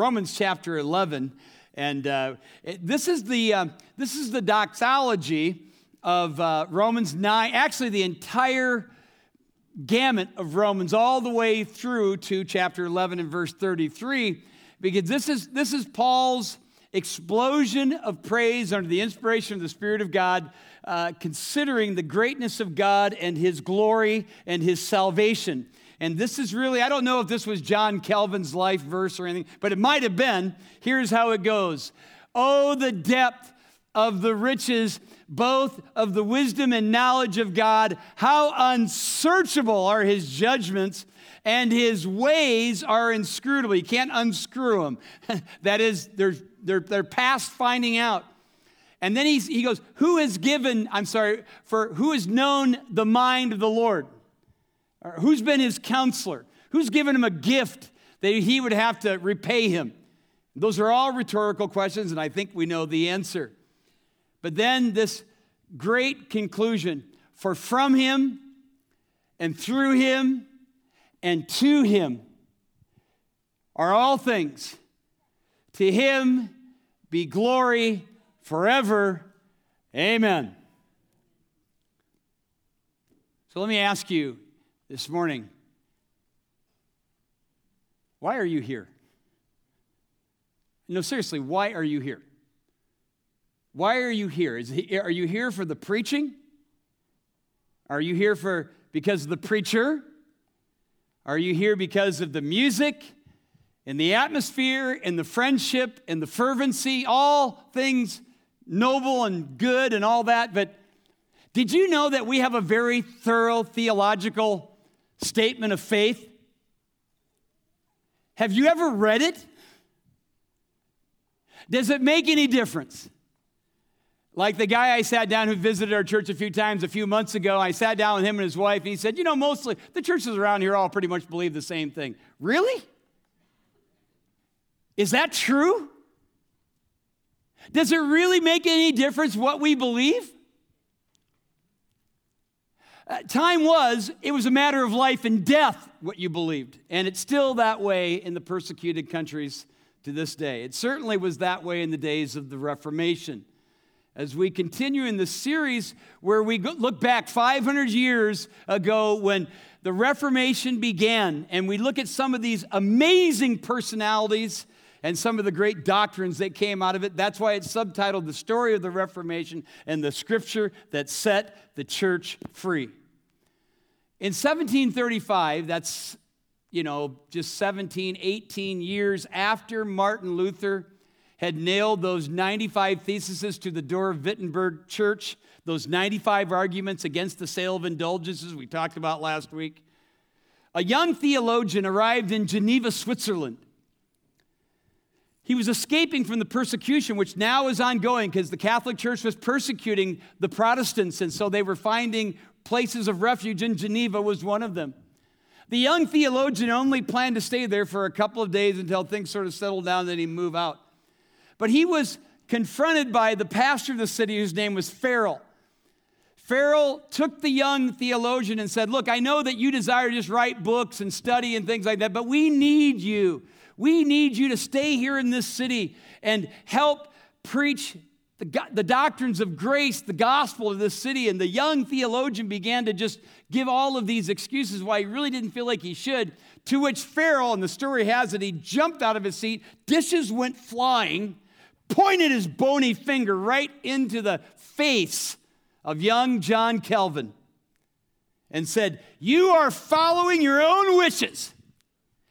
Romans chapter 11. And uh, it, this, is the, uh, this is the doxology of uh, Romans 9, actually, the entire gamut of Romans, all the way through to chapter 11 and verse 33, because this is, this is Paul's explosion of praise under the inspiration of the Spirit of God, uh, considering the greatness of God and his glory and his salvation. And this is really, I don't know if this was John Calvin's life verse or anything, but it might have been. Here's how it goes Oh, the depth of the riches, both of the wisdom and knowledge of God. How unsearchable are his judgments, and his ways are inscrutable. You can't unscrew them. that is, they're, they're, they're past finding out. And then he's, he goes, Who has given, I'm sorry, for who has known the mind of the Lord? Or who's been his counselor? Who's given him a gift that he would have to repay him? Those are all rhetorical questions, and I think we know the answer. But then this great conclusion for from him and through him and to him are all things. To him be glory forever. Amen. So let me ask you this morning why are you here? No, seriously, why are you here? Why are you here? Is he, are you here for the preaching? Are you here for because of the preacher? Are you here because of the music and the atmosphere and the friendship and the fervency, all things noble and good and all that? But did you know that we have a very thorough theological statement of faith? Have you ever read it? Does it make any difference? Like the guy I sat down who visited our church a few times a few months ago, I sat down with him and his wife, and he said, You know, mostly the churches around here all pretty much believe the same thing. Really? Is that true? Does it really make any difference what we believe? Uh, time was, it was a matter of life and death what you believed. And it's still that way in the persecuted countries to this day. It certainly was that way in the days of the Reformation. As we continue in the series where we look back 500 years ago when the Reformation began, and we look at some of these amazing personalities and some of the great doctrines that came out of it. That's why it's subtitled The Story of the Reformation and the Scripture that Set the Church Free. In 1735, that's, you know, just 17, 18 years after Martin Luther had nailed those 95 theses to the door of Wittenberg Church, those 95 arguments against the sale of indulgences we talked about last week, a young theologian arrived in Geneva, Switzerland. He was escaping from the persecution, which now is ongoing because the Catholic Church was persecuting the Protestants, and so they were finding places of refuge, and Geneva was one of them. The young theologian only planned to stay there for a couple of days until things sort of settled down, then he'd move out. But he was confronted by the pastor of the city, whose name was Farel. Farel took the young theologian and said, Look, I know that you desire to just write books and study and things like that, but we need you. We need you to stay here in this city and help preach the, the doctrines of grace, the gospel of this city. And the young theologian began to just give all of these excuses why he really didn't feel like he should. To which Farel, and the story has it, he jumped out of his seat, dishes went flying, pointed his bony finger right into the face of young John Calvin, and said, You are following your own wishes.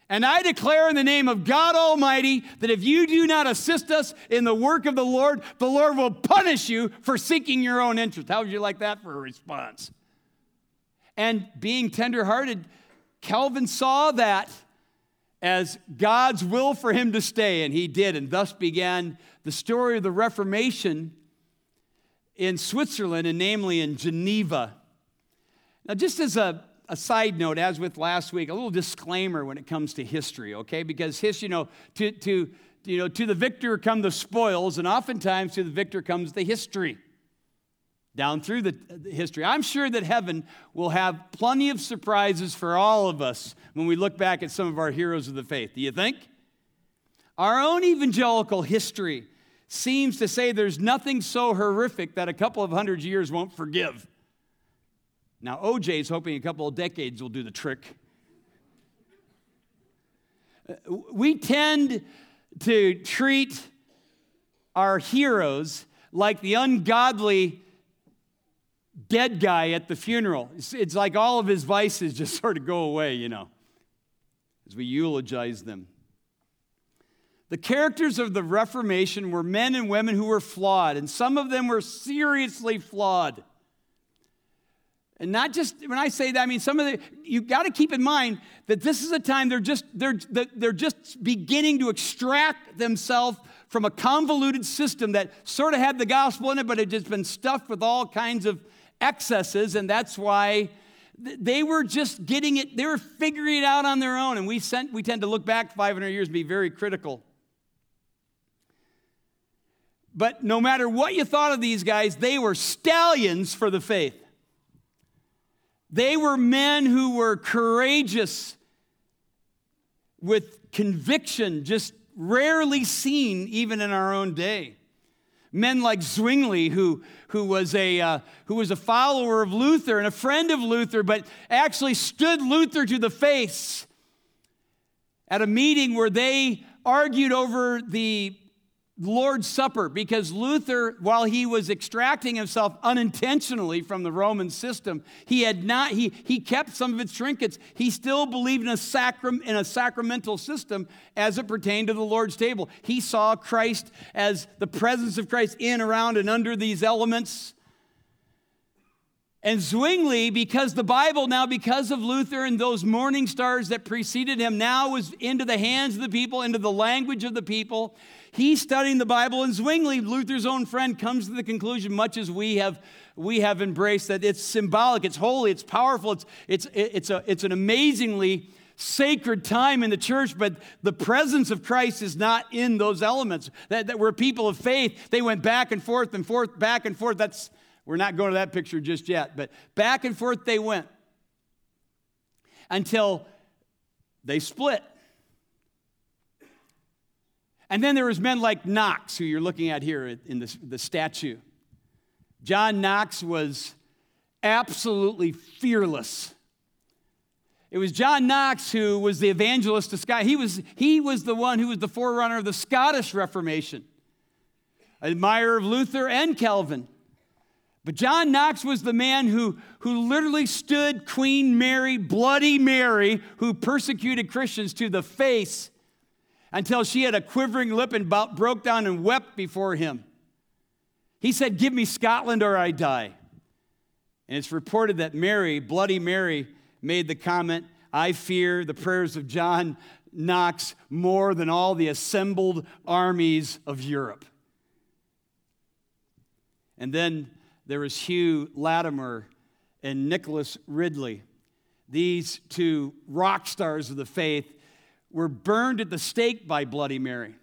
And I declare in the name of God Almighty that if you do not assist us in the work of the Lord, the Lord will punish you for seeking your own interest. How would you like that for a response? And being tenderhearted, Calvin saw that as God's will for him to stay, and he did. And thus began the story of the Reformation in Switzerland, and namely in Geneva. Now, just as a a side note, as with last week, a little disclaimer when it comes to history, okay? Because history, you know, to, to, you know, to the victor come the spoils, and oftentimes to the victor comes the history down through the, the, history. I'm sure that heaven will have plenty of surprises for all of us when we look back at some of our heroes of the faith. Do you think? Our own evangelical history seems to say there's nothing so horrific that a couple of hundred years won't forgive. Now, OJ is hoping a couple of decades will do the trick. We tend to treat our heroes like the ungodly dead guy at the funeral. It's, it's, like all of his vices just sort of go away, you know, as we eulogize them. The characters of the Reformation were men and women who were flawed, and some of them were seriously flawed. And not just when I say that, I mean some of the you got to keep in mind that this is a time they're just they're they're just beginning to extract themselves from a convoluted system that sort of had the gospel in it, but it just been stuffed with all kinds of excesses, and that's why they were just getting it, they were figuring it out on their own. And we, sent, we tend to look back 500 years and be very critical. But no matter what you thought of these guys, they were stallions for the faith. They were men who were courageous with conviction, just rarely seen even in our own day. Men like Zwingli, who, who, was a, uh, who was a follower of Luther and a friend of Luther, but actually stood Luther to the face at a meeting where they argued over the Lord's Supper because Luther, while he was extracting himself unintentionally from the Roman system, he had not, he, he kept some of its trinkets. He still believed in a, sacram, in a sacramental system as it pertained to the Lord's table. He saw Christ as the presence of Christ in, around, and under these elements. And Zwingli, because the Bible now, because of Luther and those morning stars that preceded him, now was into the hands of the people, into the language of the people. He's studying the Bible, and Zwingli, Luther's own friend, comes to the conclusion, much as we have, we have embraced, that it's symbolic, it's holy, it's powerful, it's, it's, it's, a, it's an amazingly sacred time in the church, but the presence of Christ is not in those elements. That, that we're people of faith. They went back and forth and forth, back and forth. That's we're not going to that picture just yet, but back and forth they went until they split. And then there was men like Knox, who you're looking at here in the, the statue. John Knox was absolutely fearless. It was John Knox who was the evangelist of Scotland. He was, he was the one who was the forerunner of the Scottish Reformation, admirer of Luther and Calvin. But John Knox was the man who, who literally stood Queen Mary, Bloody Mary, who persecuted Christians to the face until she had a quivering lip and broke down and wept before him. He said, Give me Scotland or I die. And it's reported that Mary, Bloody Mary, made the comment, I fear the prayers of John Knox more than all the assembled armies of Europe. And then there was Hugh Latimer and Nicholas Ridley. These two rock stars of the faith were burned at the stake by Bloody Mary.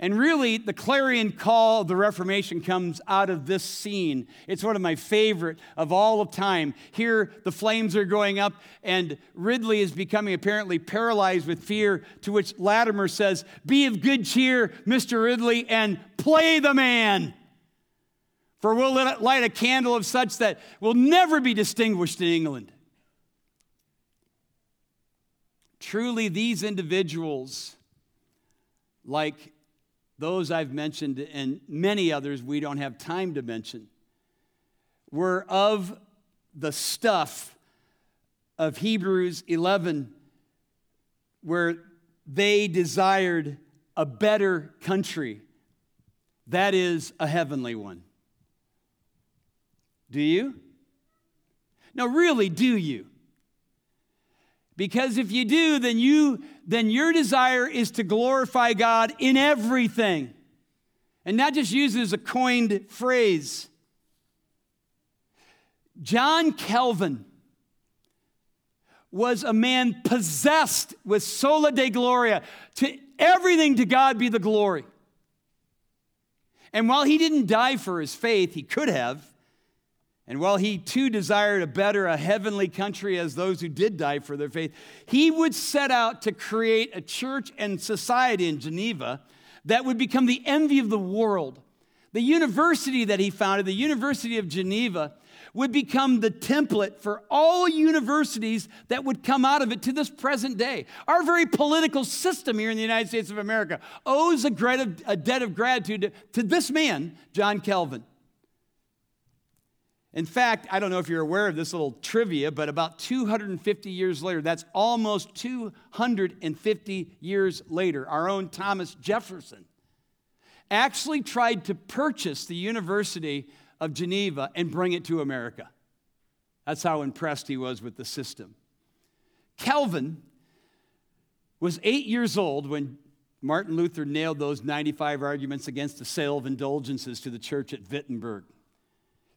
And really, the clarion call of the Reformation comes out of this scene. It's one of my favorite of all of time. Here, the flames are going up, and Ridley is becoming apparently paralyzed with fear, to which Latimer says, Be of good cheer, Mr. Ridley, and play the man. For we'll light a candle of such that will never be distinguished in England. Truly, these individuals, like those I've mentioned and many others we don't have time to mention, were of the stuff of Hebrews 11, where they desired a better country, that is, a heavenly one. Do you? No, really, do you? Because if you do, then you then your desire is to glorify God in everything. And not just use it as a coined phrase. John Calvin was a man possessed with soli Deo gloria. To everything to God be the glory. And while he didn't die for his faith, he could have. And while he too desired a better, a heavenly country as those who did die for their faith, he would set out to create a church and society in Geneva that would become the envy of the world. The university that he founded, the University of Geneva, would become the template for all universities that would come out of it to this present day. Our very political system here in the United States of America owes a, debt of gratitude to this man, John Calvin. In fact, I don't know if you're aware of this little trivia, but about 250 years later, that's almost 250 years later, our own Thomas Jefferson actually tried to purchase the University of Geneva and bring it to America. That's how impressed he was with the system. Calvin was eight years old when Martin Luther nailed those 95 arguments against the sale of indulgences to the church at Wittenberg.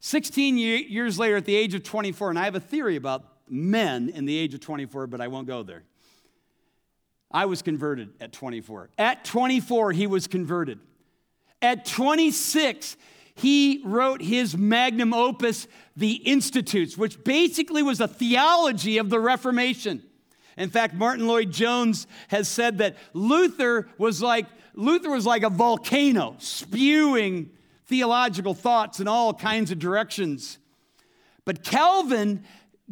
16 years later, at the age of 24, and I have a theory about men in the age of 24, but I won't go there. I was converted at 24. At 24, he was converted. At 26, he wrote his magnum opus, The Institutes, which basically was a theology of the Reformation. In fact, Martyn Lloyd-Jones has said that Luther was like Luther was like a volcano spewing theological thoughts in all kinds of directions. But Calvin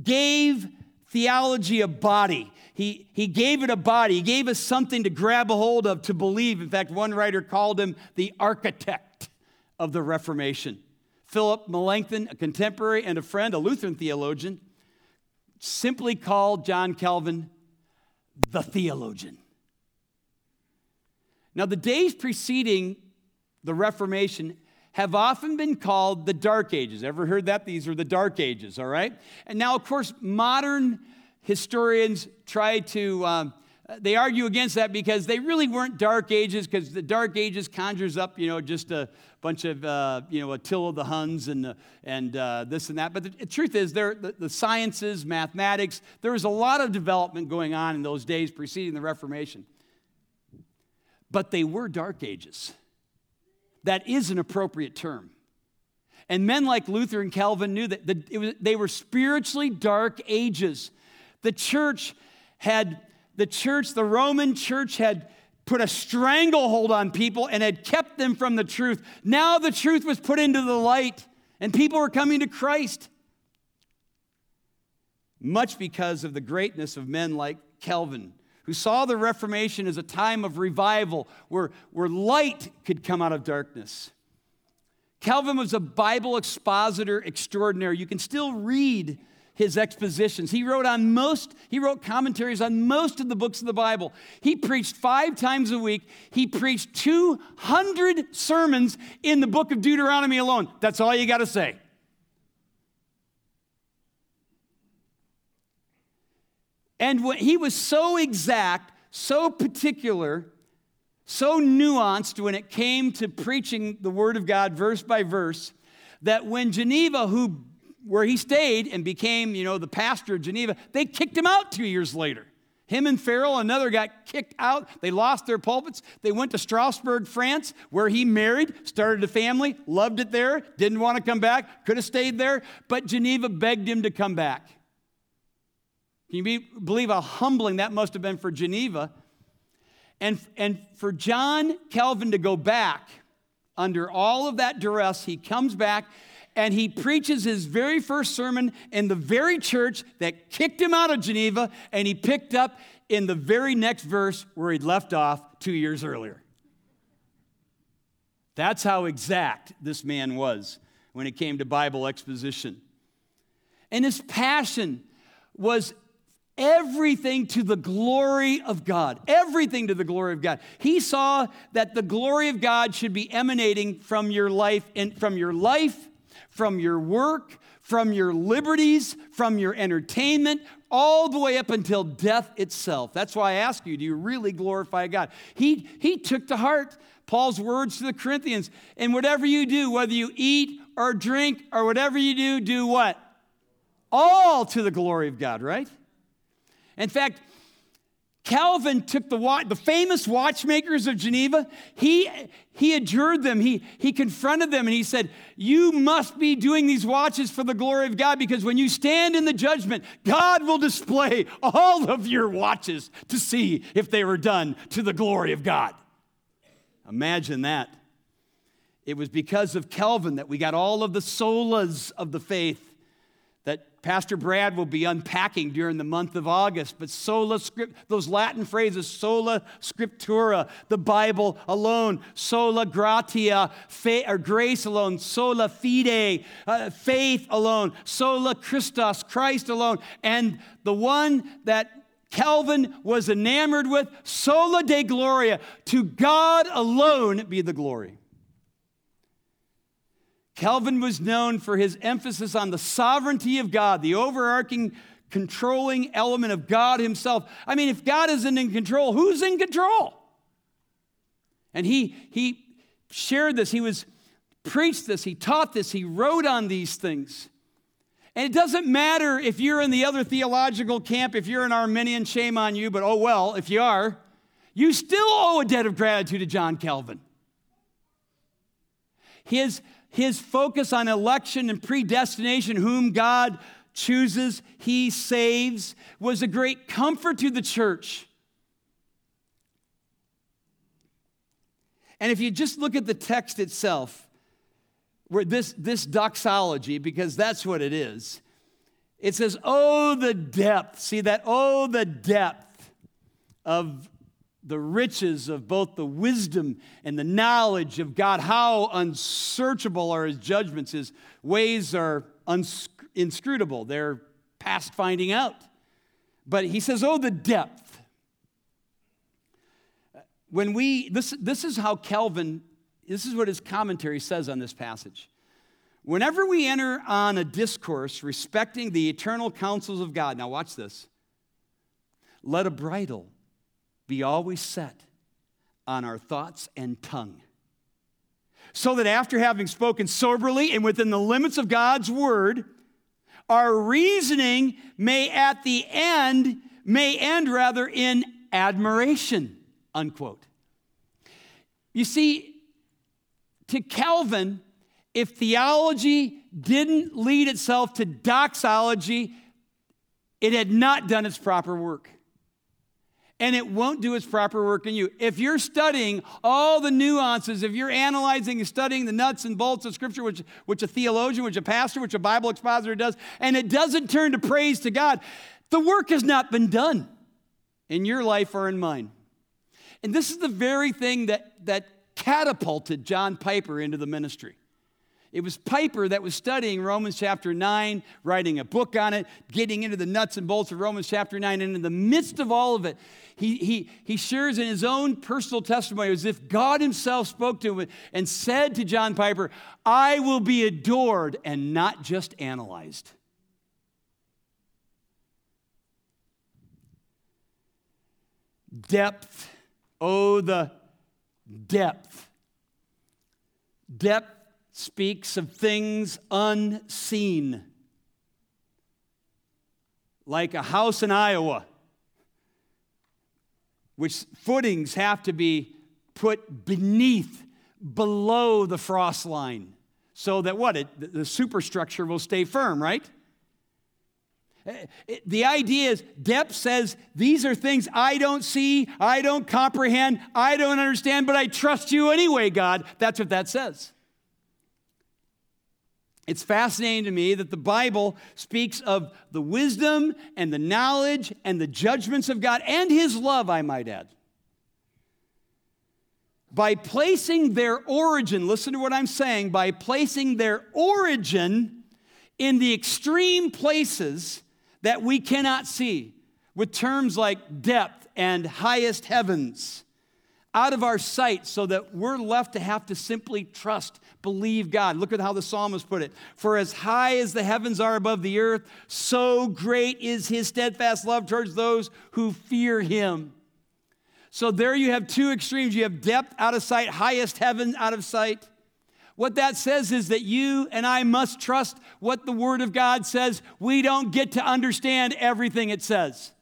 gave theology a body. He, he gave it a body. He gave us something to grab a hold of, to believe. In fact, one writer called him the architect of the Reformation. Philip Melanchthon, a contemporary and a friend, a Lutheran theologian, simply called John Calvin the theologian. Now, the days preceding the Reformation have often been called the Dark Ages. Ever heard that? These are the Dark Ages, all right? And now, of course, modern historians try to, um, they argue against that because they really weren't Dark Ages, because the Dark Ages conjures up, you know, just a bunch of, uh, you know, Attila the Huns and, uh, and uh, this and that. But the, truth is, there, the, the sciences, mathematics, there was a lot of development going on in those days preceding the Reformation. But they were Dark Ages that is an appropriate term. And men like Luther and Calvin knew that the, was, they were spiritually dark ages. The church had, the church, the Roman church had put a stranglehold on people and had kept them from the truth. Now the truth was put into the light and people were coming to Christ. Much because of the greatness of men like Calvin who saw the Reformation as a time of revival where, where light could come out of darkness. Calvin was a Bible expositor extraordinary. You can still read his expositions. He wrote on most, he wrote commentaries on most of the books of the Bible. He preached five times a week. He preached 200 sermons in the book of Deuteronomy alone. That's all you got to say. And he was so exact, so particular, so nuanced when it came to preaching the Word of God verse by verse that when Geneva, who where he stayed and became, you know, the pastor of Geneva, they kicked him out two years later. Him and Farel, another, got kicked out. They lost their pulpits. They went to Strasbourg, France, where he married, started a family, loved it there, didn't want to come back, could have stayed there, but Geneva begged him to come back. Can you be, believe how humbling that must have been for Geneva? And, and for John Calvin to go back under all of that duress, he comes back and he preaches his very first sermon in the very church that kicked him out of Geneva, and he picked up in the very next verse where he'd left off two years earlier. That's how exact this man was when it came to Bible exposition. And his passion was everything to the glory of God. Everything to the glory of God. He saw that the glory of God should be emanating from your life and from your life, from your work, from your liberties, from your entertainment, all the way up until death itself. That's why I ask you, do you really glorify God? He, he took to heart Paul's words to the Corinthians. And whatever you do, whether you eat or drink or whatever you do, do what? All to the glory of God, right? In fact, Calvin took the, watch, the famous watchmakers of Geneva, he, he adjured them, he, he confronted them, and he said, You must be doing these watches for the glory of God because when you stand in the judgment, God will display all of your watches to see if they were done to the glory of God. Imagine that. It was because of Calvin that we got all of the solas of the faith Pastor Brad will be unpacking during the month of August. But sola script, those Latin phrases, sola scriptura, the Bible alone, sola gratia, or grace alone, sola fide, uh, faith alone, sola Christus, Christ alone, and the one that Calvin was enamored with, soli Deo gloria, to God alone be the glory. Calvin was known for his emphasis on the sovereignty of God, the overarching controlling element of God Himself. I mean, if God isn't in control, who's in control? And he, he shared this, he was preached this, he taught this, he wrote on these things. And it doesn't matter if you're in the other theological camp, if you're an Arminian, shame on you, but oh well, if you are, you still owe a debt of gratitude to John Calvin. His his focus on election and predestination, whom God chooses, he saves, was a great comfort to the church. And if you just look at the text itself, where this, this doxology, because that's what it is, it says, Oh, the depth. See that? Oh, the depth of the riches of both the wisdom and the knowledge of God. How unsearchable are his judgments. His ways are inscrutable, they're past finding out. But he says, Oh, the depth. When we, this, this is how Calvin, this is what his commentary says on this passage. Whenever we enter on a discourse respecting the eternal counsels of God, now watch this, let a bridle be always set on our thoughts and tongue. So that after having spoken soberly and within the limits of God's word, our reasoning may at the end, may end rather in admiration, unquote. You see, to Calvin, if theology didn't lead itself to doxology, it had not done its proper work and it won't do its proper work in you. If you're studying all the nuances, if you're analyzing and studying the nuts and bolts of Scripture, which, which a theologian, which a pastor, which a Bible expositor does, and it doesn't turn to praise to God, the work has not been done in your life or in mine. And this is the very thing that, that catapulted John Piper into the ministry. It was Piper that was studying Romans chapter 9, writing a book on it, getting into the nuts and bolts of Romans chapter 9. And in the midst of all of it, he, he, he shares in his own personal testimony as if God himself spoke to him and said to John Piper, I will be adored and not just analyzed. Depth. Oh, the depth. Depth speaks of things unseen, like a house in Iowa, which footings have to be put beneath, below the frost line, so that what? It, the superstructure will stay firm, right? Eh, the idea is depth says these are things I don't see, I don't comprehend, I don't understand, but I trust you anyway, God. That's what that says. It's fascinating to me that the Bible speaks of the wisdom and the knowledge and the judgments of God and His love, I might add. By placing their origin, listen to what I'm saying, by placing their origin in the extreme places that we cannot see, with terms like depth and highest heavens out of our sight so that we're left to have to simply trust, believe God. Look at how the psalmist put it. For as high as the heavens are above the earth, so great is his steadfast love towards those who fear him. So there you have two extremes. You have depth out of sight, highest heaven out of sight. What that says is that you and I must trust what the Word of God says. We don't get to understand everything it says.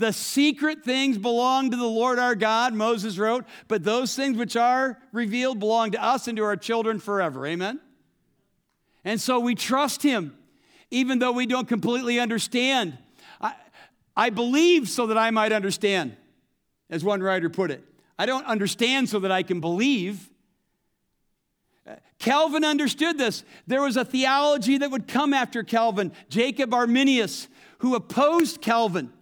The secret things belong to the Lord our God, Moses wrote, but those things which are revealed belong to us and to our children forever. Amen? And so we trust him, even though we don't completely understand. I, I believe so that I might understand, as one writer put it. I don't understand so that I can believe. Calvin understood this. There was a theology that would come after Calvin, Jacob Arminius, who opposed Calvin.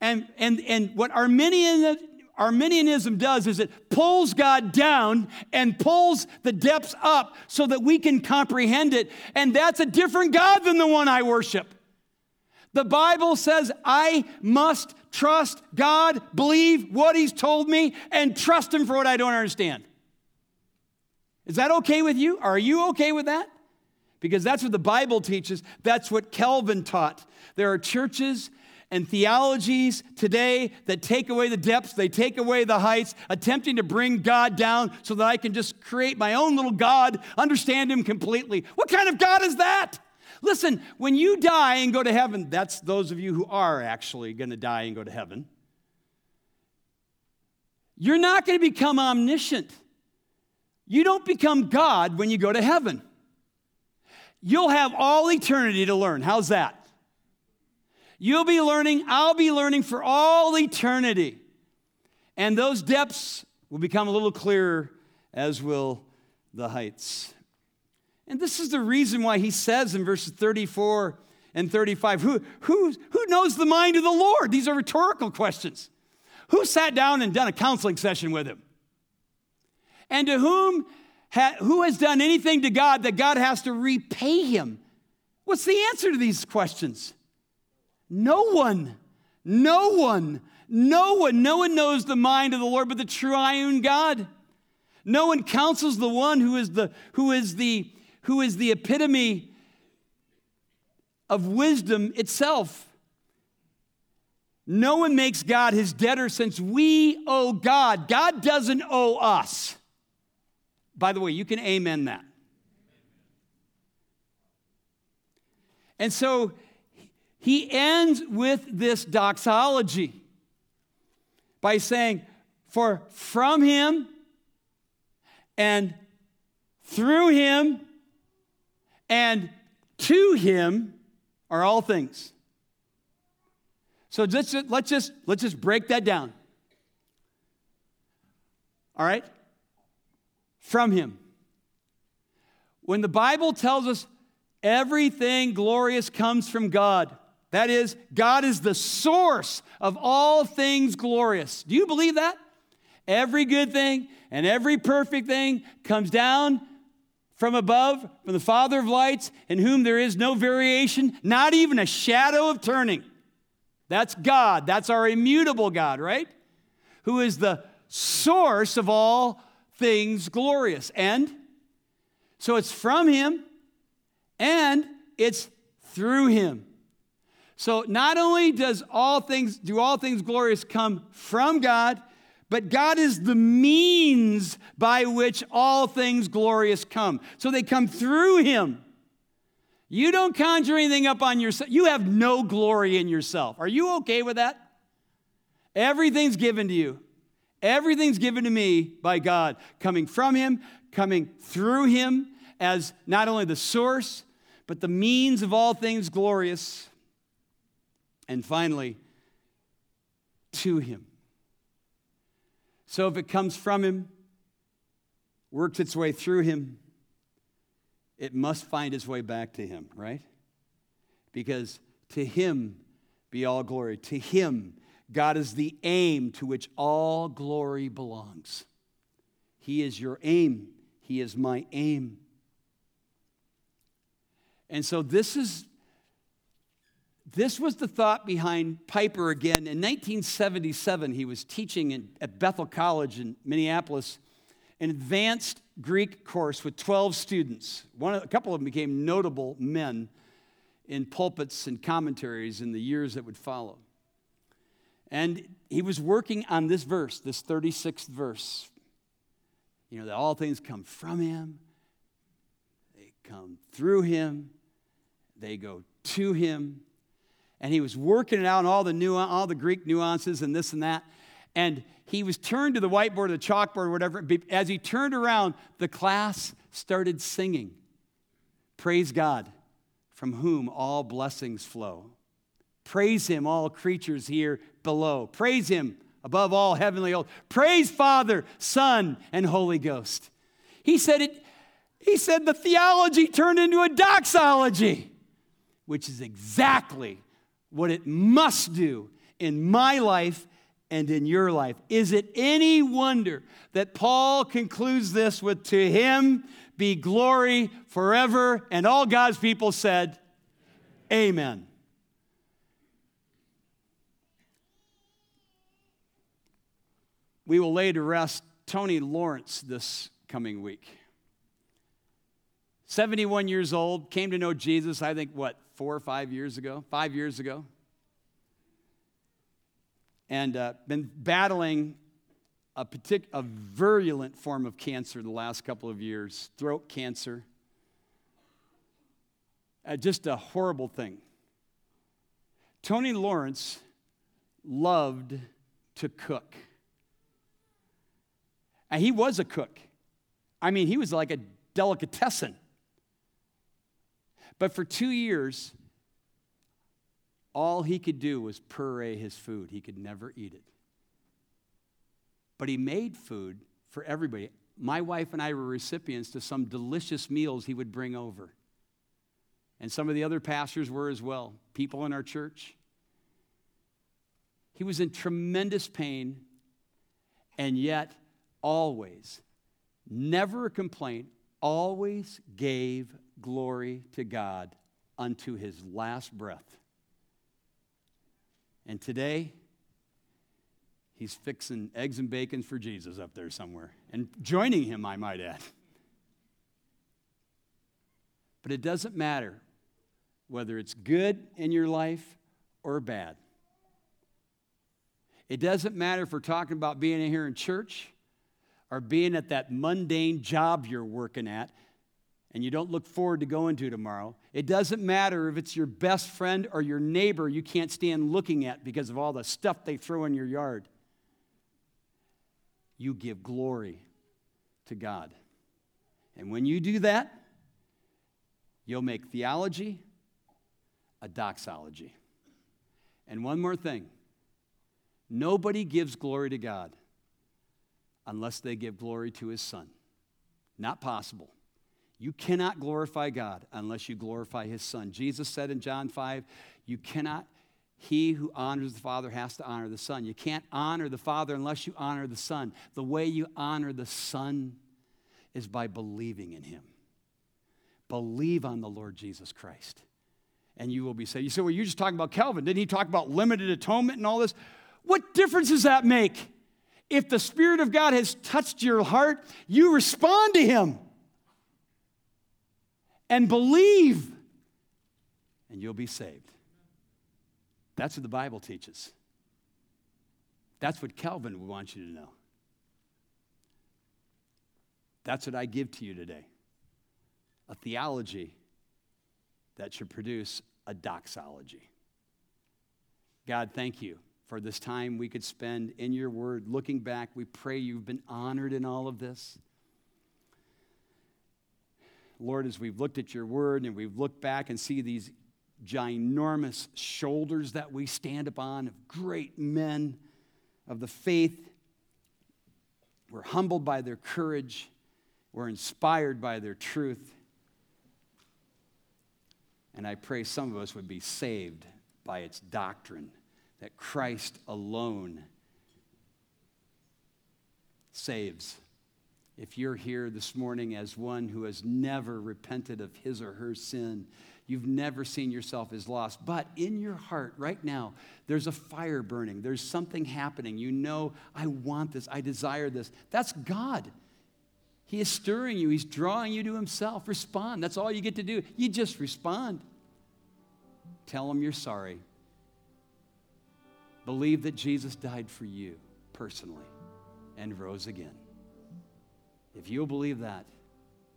And, and, and what Arminian, Arminianism does is it pulls God down and pulls the depths up so that we can comprehend it. And that's a different God than the one I worship. The Bible says I must trust God, believe what He's told me, and trust Him for what I don't understand. Is that okay with you? Are you okay with that? Because that's what the Bible teaches. That's what Calvin taught. There are churches and theologies today that take away the depths, they take away the heights, attempting to bring God down so that I can just create my own little God, understand Him completely. What kind of God is that? Listen, when you die and go to heaven, that's those of you who are actually going to die and go to heaven. You're not going to become omniscient. You don't become God when you go to heaven. You'll have all eternity to learn. How's that? You'll be learning, I'll be learning for all eternity. And those depths will become a little clearer, as will the heights. And this is the reason why he says in verses 34 and 35 who, who, who knows the mind of the Lord? These are rhetorical questions. Who sat down and done a counseling session with him? And to whom ha, who has done anything to God that God has to repay him? What's the answer to these questions? No one. No one. No one. No one knows the mind of the Lord but the triune God. No one counsels the one who is the, who is the who is the epitome of wisdom itself. No one makes God his debtor since we owe God. God doesn't owe us. By the way, you can amen that. And so he ends with this doxology by saying, For from him and through him and to him are all things. So let's just, let's just, let's just break that down. All right? From him. When the Bible tells us everything glorious comes from God, that is, God is the source of all things glorious. Do you believe that? Every good thing and every perfect thing comes down from above, from the Father of lights, in whom there is no variation, not even a shadow of turning. That's God. That's our immutable God, right? Who is the source of all things glorious. And so it's from Him and it's through Him. So not only does all things do all things glorious come from God, but God is the means by which all things glorious come. So they come through Him. You don't conjure anything up on yourself. You have no glory in yourself. Are you okay with that? Everything's given to you. Everything's given to me by God, coming from Him, coming through Him as not only the source, but the means of all things glorious. And finally, to Him. So if it comes from him, works its way through him, it must find its way back to him, right? Because to him be all glory. To him, God is the aim to which all glory belongs. He is your aim, He is my aim. And so this is this was the thought behind Piper again. In 1977, he was teaching in, at Bethel College in Minneapolis an advanced Greek course with 12 students. One, a couple of them became notable men in pulpits and commentaries in the years that would follow. And he was working on this verse, this 36th verse. You know, that all things come from him, they come through him, they go to him and he was working it out all the new all the Greek nuances and this and that. And he was turned to the whiteboard or the chalkboard or whatever. As he turned around, the class started singing. Praise God, from whom all blessings flow. Praise him, all creatures here below. Praise him above all heavenly hosts. Praise Father, Son, and Holy Ghost. He said it, he said the theology turned into a doxology, which is exactly what it must do in my life and in your life. Is it any wonder that Paul concludes this with, To him be glory forever? And all God's people said, Amen. We will lay to rest Tony Lawrence this coming week. 71 years old, came to know Jesus, I think, what, four or five years ago? Five years ago. And uh, been battling a, partic- a virulent form of cancer the last couple of years throat cancer. Uh, just a horrible thing. Tony Lawrence loved to cook. And he was a cook. I mean, he was like a delicatessen. But for two years, all he could do was puree his food. He could never eat it. But he made food for everybody. My wife and I were recipients to some delicious meals he would bring over. And some of the other pastors were as well, people in our church. He was in tremendous pain, and yet always, never a complaint, always gave glory to God unto his last breath. And today, he's fixing eggs and bacon for Jesus up there somewhere and joining him, I might add. But it doesn't matter whether it's good in your life or bad. It doesn't matter if we're talking about being here in church or being at that mundane job you're working at and you don't look forward to going to tomorrow. It doesn't matter if it's your best friend or your neighbor you can't stand looking at because of all the stuff they throw in your yard. You give glory to God. And when you do that, you'll make theology a doxology. And one more thing nobody gives glory to God unless they give glory to his Son. Not possible. You cannot glorify God unless you glorify his Son. Jesus said in John 5, You cannot, he who honors the Father has to honor the Son. You can't honor the Father unless you honor the Son. The way you honor the Son is by believing in him. Believe on the Lord Jesus Christ, and you will be saved. You say, Well, you're just talking about Calvin. Didn't he talk about limited atonement and all this? What difference does that make? If the Spirit of God has touched your heart, you respond to him and believe, and you'll be saved. That's what the Bible teaches. That's what Calvin would want you to know. That's what I give to you today a theology that should produce a doxology. God, thank you for this time we could spend in your word. Looking back, we pray you've been honored in all of this. Lord, as we've looked at your word and we've looked back and see these ginormous shoulders that we stand upon of great men of the faith, we're humbled by their courage, we're inspired by their truth. And I pray some of us would be saved by its doctrine that Christ alone saves if you're here this morning as one who has never repented of his or her sin, you've never seen yourself as lost, but in your heart right now, there's a fire burning, there's something happening. You know, I want this, I desire this. That's God. He is stirring you, He's drawing you to Himself. Respond. That's all you get to do. You just respond. Tell Him you're sorry. Believe that Jesus died for you personally and rose again. If you'll believe that,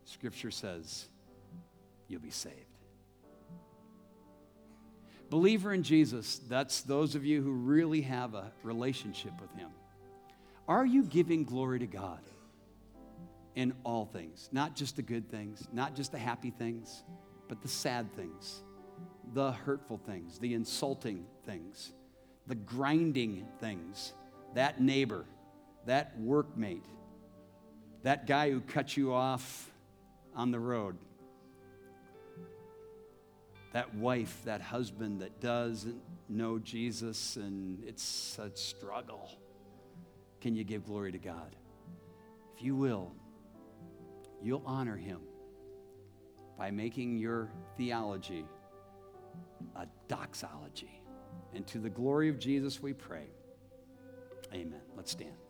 Scripture says you'll be saved. Believer in Jesus, that's those of you who really have a relationship with Him. Are you giving glory to God in all things? Not just the good things, not just the happy things, but the sad things, the hurtful things, the insulting things, the grinding things, that neighbor, that workmate, that guy who cut you off on the road, that wife, that husband that doesn't know Jesus and it's a struggle. Can you give glory to God? If you will, you'll honor him by making your theology a doxology. And to the glory of Jesus we pray. Amen. Let's stand.